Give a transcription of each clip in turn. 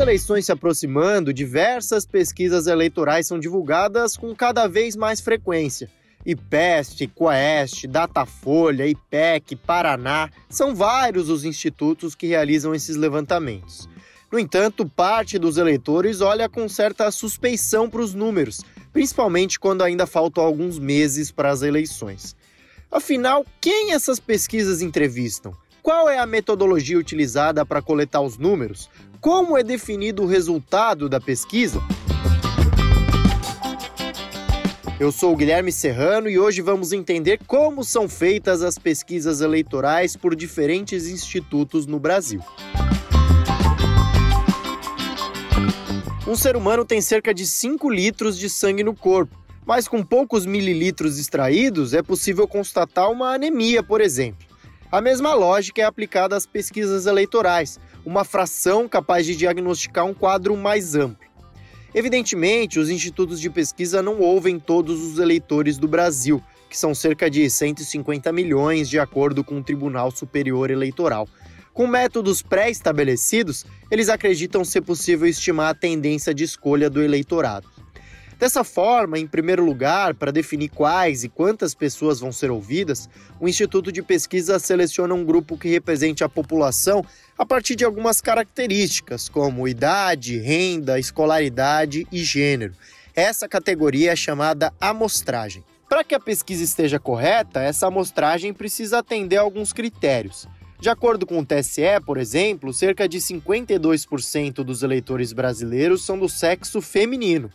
eleições se aproximando, diversas pesquisas eleitorais são divulgadas com cada vez mais frequência. IPEST, Quest, Datafolha, IPEC, Paraná, são vários os institutos que realizam esses levantamentos. No entanto, parte dos eleitores olha com certa suspeição para os números, principalmente quando ainda faltam alguns meses para as eleições. Afinal, quem essas pesquisas entrevistam? Qual é a metodologia utilizada para coletar os números? Como é definido o resultado da pesquisa? Eu sou o Guilherme Serrano e hoje vamos entender como são feitas as pesquisas eleitorais por diferentes institutos no Brasil. Um ser humano tem cerca de 5 litros de sangue no corpo, mas com poucos mililitros extraídos é possível constatar uma anemia, por exemplo. A mesma lógica é aplicada às pesquisas eleitorais, uma fração capaz de diagnosticar um quadro mais amplo. Evidentemente, os institutos de pesquisa não ouvem todos os eleitores do Brasil, que são cerca de 150 milhões, de acordo com o Tribunal Superior Eleitoral. Com métodos pré-estabelecidos, eles acreditam ser possível estimar a tendência de escolha do eleitorado. Dessa forma, em primeiro lugar, para definir quais e quantas pessoas vão ser ouvidas, o Instituto de Pesquisa seleciona um grupo que represente a população a partir de algumas características, como idade, renda, escolaridade e gênero. Essa categoria é chamada amostragem. Para que a pesquisa esteja correta, essa amostragem precisa atender a alguns critérios. De acordo com o TSE, por exemplo, cerca de 52% dos eleitores brasileiros são do sexo feminino.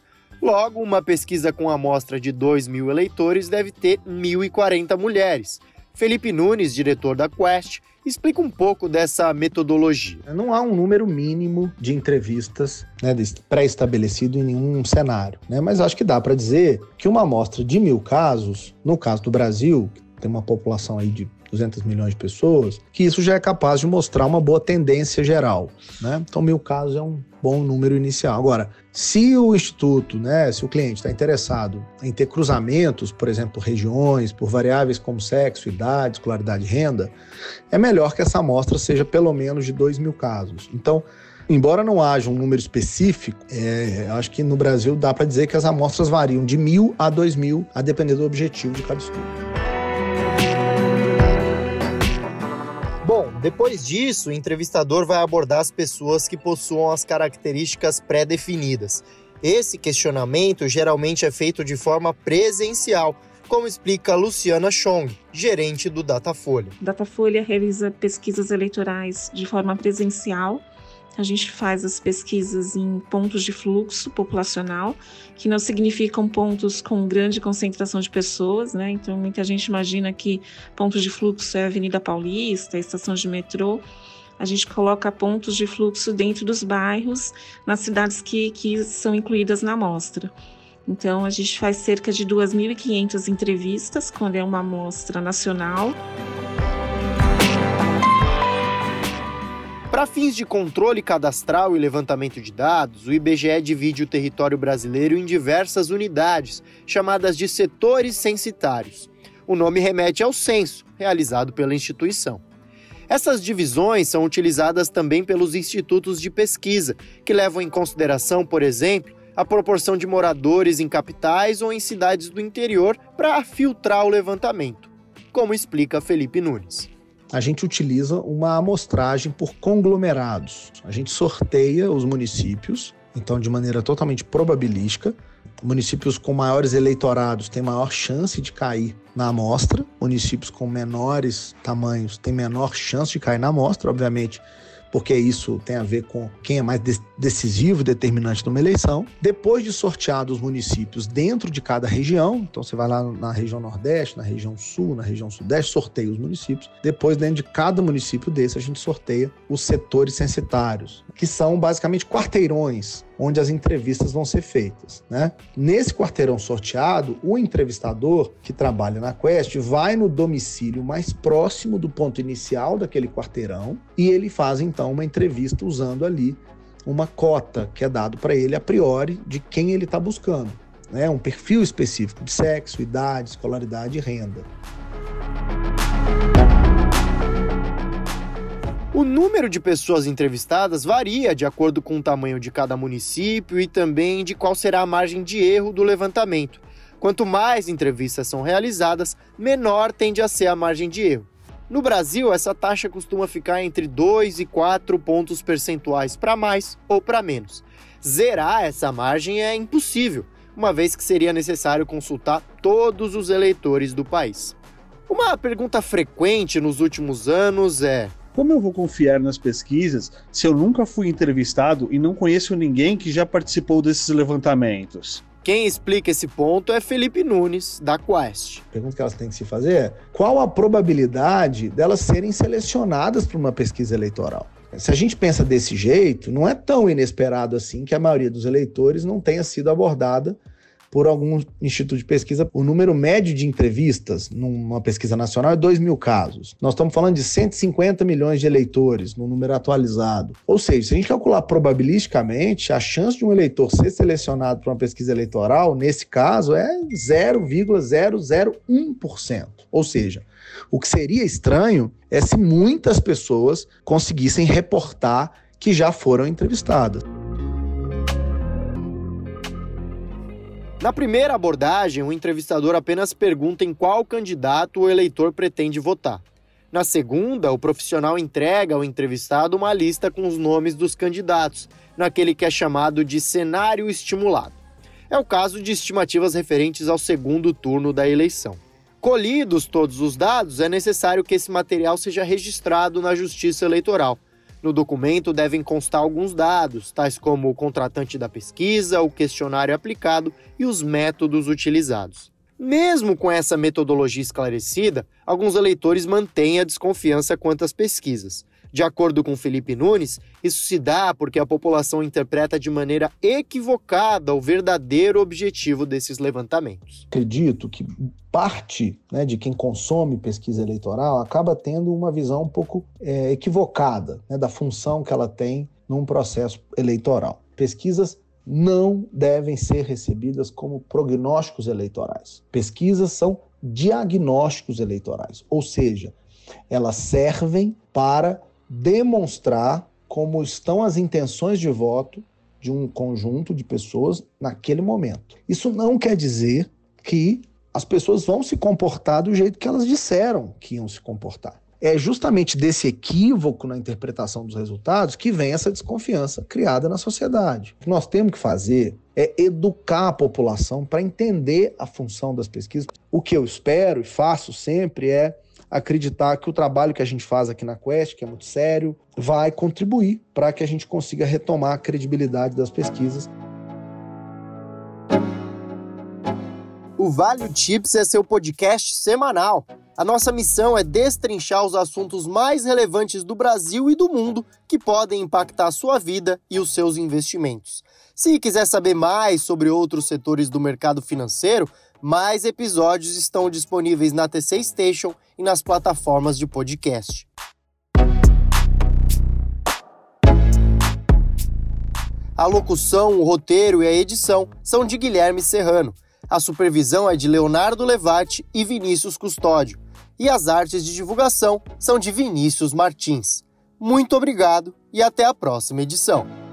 Logo, uma pesquisa com amostra de 2 mil eleitores deve ter 1.040 mulheres. Felipe Nunes, diretor da Quest, explica um pouco dessa metodologia. Não há um número mínimo de entrevistas né, pré-estabelecido em nenhum cenário, né? mas acho que dá para dizer que uma amostra de mil casos, no caso do Brasil, que tem uma população aí de 200 milhões de pessoas, que isso já é capaz de mostrar uma boa tendência geral. Né? Então, mil casos é um bom número inicial. Agora, se o instituto, né, se o cliente está interessado em ter cruzamentos, por exemplo, regiões, por variáveis como sexo, idade, escolaridade e renda, é melhor que essa amostra seja pelo menos de 2 mil casos. Então, Embora não haja um número específico, é, acho que no Brasil dá para dizer que as amostras variam de mil a dois mil, a depender do objetivo de cada estudo. Depois disso, o entrevistador vai abordar as pessoas que possuam as características pré-definidas. Esse questionamento geralmente é feito de forma presencial, como explica Luciana Chong, gerente do Datafolha. Datafolha realiza pesquisas eleitorais de forma presencial a gente faz as pesquisas em pontos de fluxo populacional, que não significam pontos com grande concentração de pessoas, né? Então, muita gente imagina que pontos de fluxo é Avenida Paulista, estação de metrô. A gente coloca pontos de fluxo dentro dos bairros, nas cidades que, que são incluídas na amostra. Então, a gente faz cerca de 2.500 entrevistas, quando é uma amostra nacional. Para fins de controle cadastral e levantamento de dados, o IBGE divide o território brasileiro em diversas unidades, chamadas de setores censitários. O nome remete ao censo, realizado pela instituição. Essas divisões são utilizadas também pelos institutos de pesquisa, que levam em consideração, por exemplo, a proporção de moradores em capitais ou em cidades do interior para filtrar o levantamento, como explica Felipe Nunes a gente utiliza uma amostragem por conglomerados. A gente sorteia os municípios, então de maneira totalmente probabilística. Municípios com maiores eleitorados têm maior chance de cair na amostra, municípios com menores tamanhos têm menor chance de cair na amostra, obviamente porque isso tem a ver com quem é mais decisivo determinante numa eleição. Depois de sorteados os municípios dentro de cada região, então você vai lá na região Nordeste, na região Sul, na região Sudeste, sorteia os municípios. Depois, dentro de cada município desse, a gente sorteia os setores censitários, que são basicamente quarteirões onde as entrevistas vão ser feitas. Né? Nesse quarteirão sorteado, o entrevistador que trabalha na Quest vai no domicílio mais próximo do ponto inicial daquele quarteirão e ele faz então uma entrevista usando ali uma cota que é dado para ele a priori de quem ele está buscando. Né? Um perfil específico de sexo, idade, escolaridade e renda. O número de pessoas entrevistadas varia de acordo com o tamanho de cada município e também de qual será a margem de erro do levantamento. Quanto mais entrevistas são realizadas, menor tende a ser a margem de erro. No Brasil, essa taxa costuma ficar entre 2 e 4 pontos percentuais para mais ou para menos. Zerar essa margem é impossível, uma vez que seria necessário consultar todos os eleitores do país. Uma pergunta frequente nos últimos anos é: como eu vou confiar nas pesquisas se eu nunca fui entrevistado e não conheço ninguém que já participou desses levantamentos? Quem explica esse ponto é Felipe Nunes, da Quest. A pergunta que elas têm que se fazer é: qual a probabilidade delas serem selecionadas para uma pesquisa eleitoral? Se a gente pensa desse jeito, não é tão inesperado assim que a maioria dos eleitores não tenha sido abordada por algum instituto de pesquisa, o número médio de entrevistas numa pesquisa nacional é 2 mil casos. Nós estamos falando de 150 milhões de eleitores no número atualizado. Ou seja, se a gente calcular probabilisticamente, a chance de um eleitor ser selecionado para uma pesquisa eleitoral, nesse caso, é 0,001%. Ou seja, o que seria estranho é se muitas pessoas conseguissem reportar que já foram entrevistadas. Na primeira abordagem, o entrevistador apenas pergunta em qual candidato o eleitor pretende votar. Na segunda, o profissional entrega ao entrevistado uma lista com os nomes dos candidatos, naquele que é chamado de cenário estimulado. É o caso de estimativas referentes ao segundo turno da eleição. Colhidos todos os dados, é necessário que esse material seja registrado na Justiça Eleitoral, no documento devem constar alguns dados, tais como o contratante da pesquisa, o questionário aplicado e os métodos utilizados. Mesmo com essa metodologia esclarecida, alguns eleitores mantêm a desconfiança quanto às pesquisas. De acordo com Felipe Nunes, isso se dá porque a população interpreta de maneira equivocada o verdadeiro objetivo desses levantamentos. Acredito que parte né, de quem consome pesquisa eleitoral acaba tendo uma visão um pouco é, equivocada né, da função que ela tem num processo eleitoral. Pesquisas não devem ser recebidas como prognósticos eleitorais. Pesquisas são diagnósticos eleitorais, ou seja, elas servem para demonstrar como estão as intenções de voto de um conjunto de pessoas naquele momento. Isso não quer dizer que as pessoas vão se comportar do jeito que elas disseram que iam se comportar. É justamente desse equívoco na interpretação dos resultados que vem essa desconfiança criada na sociedade. O que nós temos que fazer é educar a população para entender a função das pesquisas. O que eu espero e faço sempre é acreditar que o trabalho que a gente faz aqui na Quest, que é muito sério, vai contribuir para que a gente consiga retomar a credibilidade das pesquisas. O Vale Tips é seu podcast semanal. A nossa missão é destrinchar os assuntos mais relevantes do Brasil e do mundo que podem impactar sua vida e os seus investimentos. Se quiser saber mais sobre outros setores do mercado financeiro, mais episódios estão disponíveis na TC Station e nas plataformas de podcast. A locução, o roteiro e a edição são de Guilherme Serrano. A supervisão é de Leonardo Levati e Vinícius Custódio. E as artes de divulgação são de Vinícius Martins. Muito obrigado e até a próxima edição.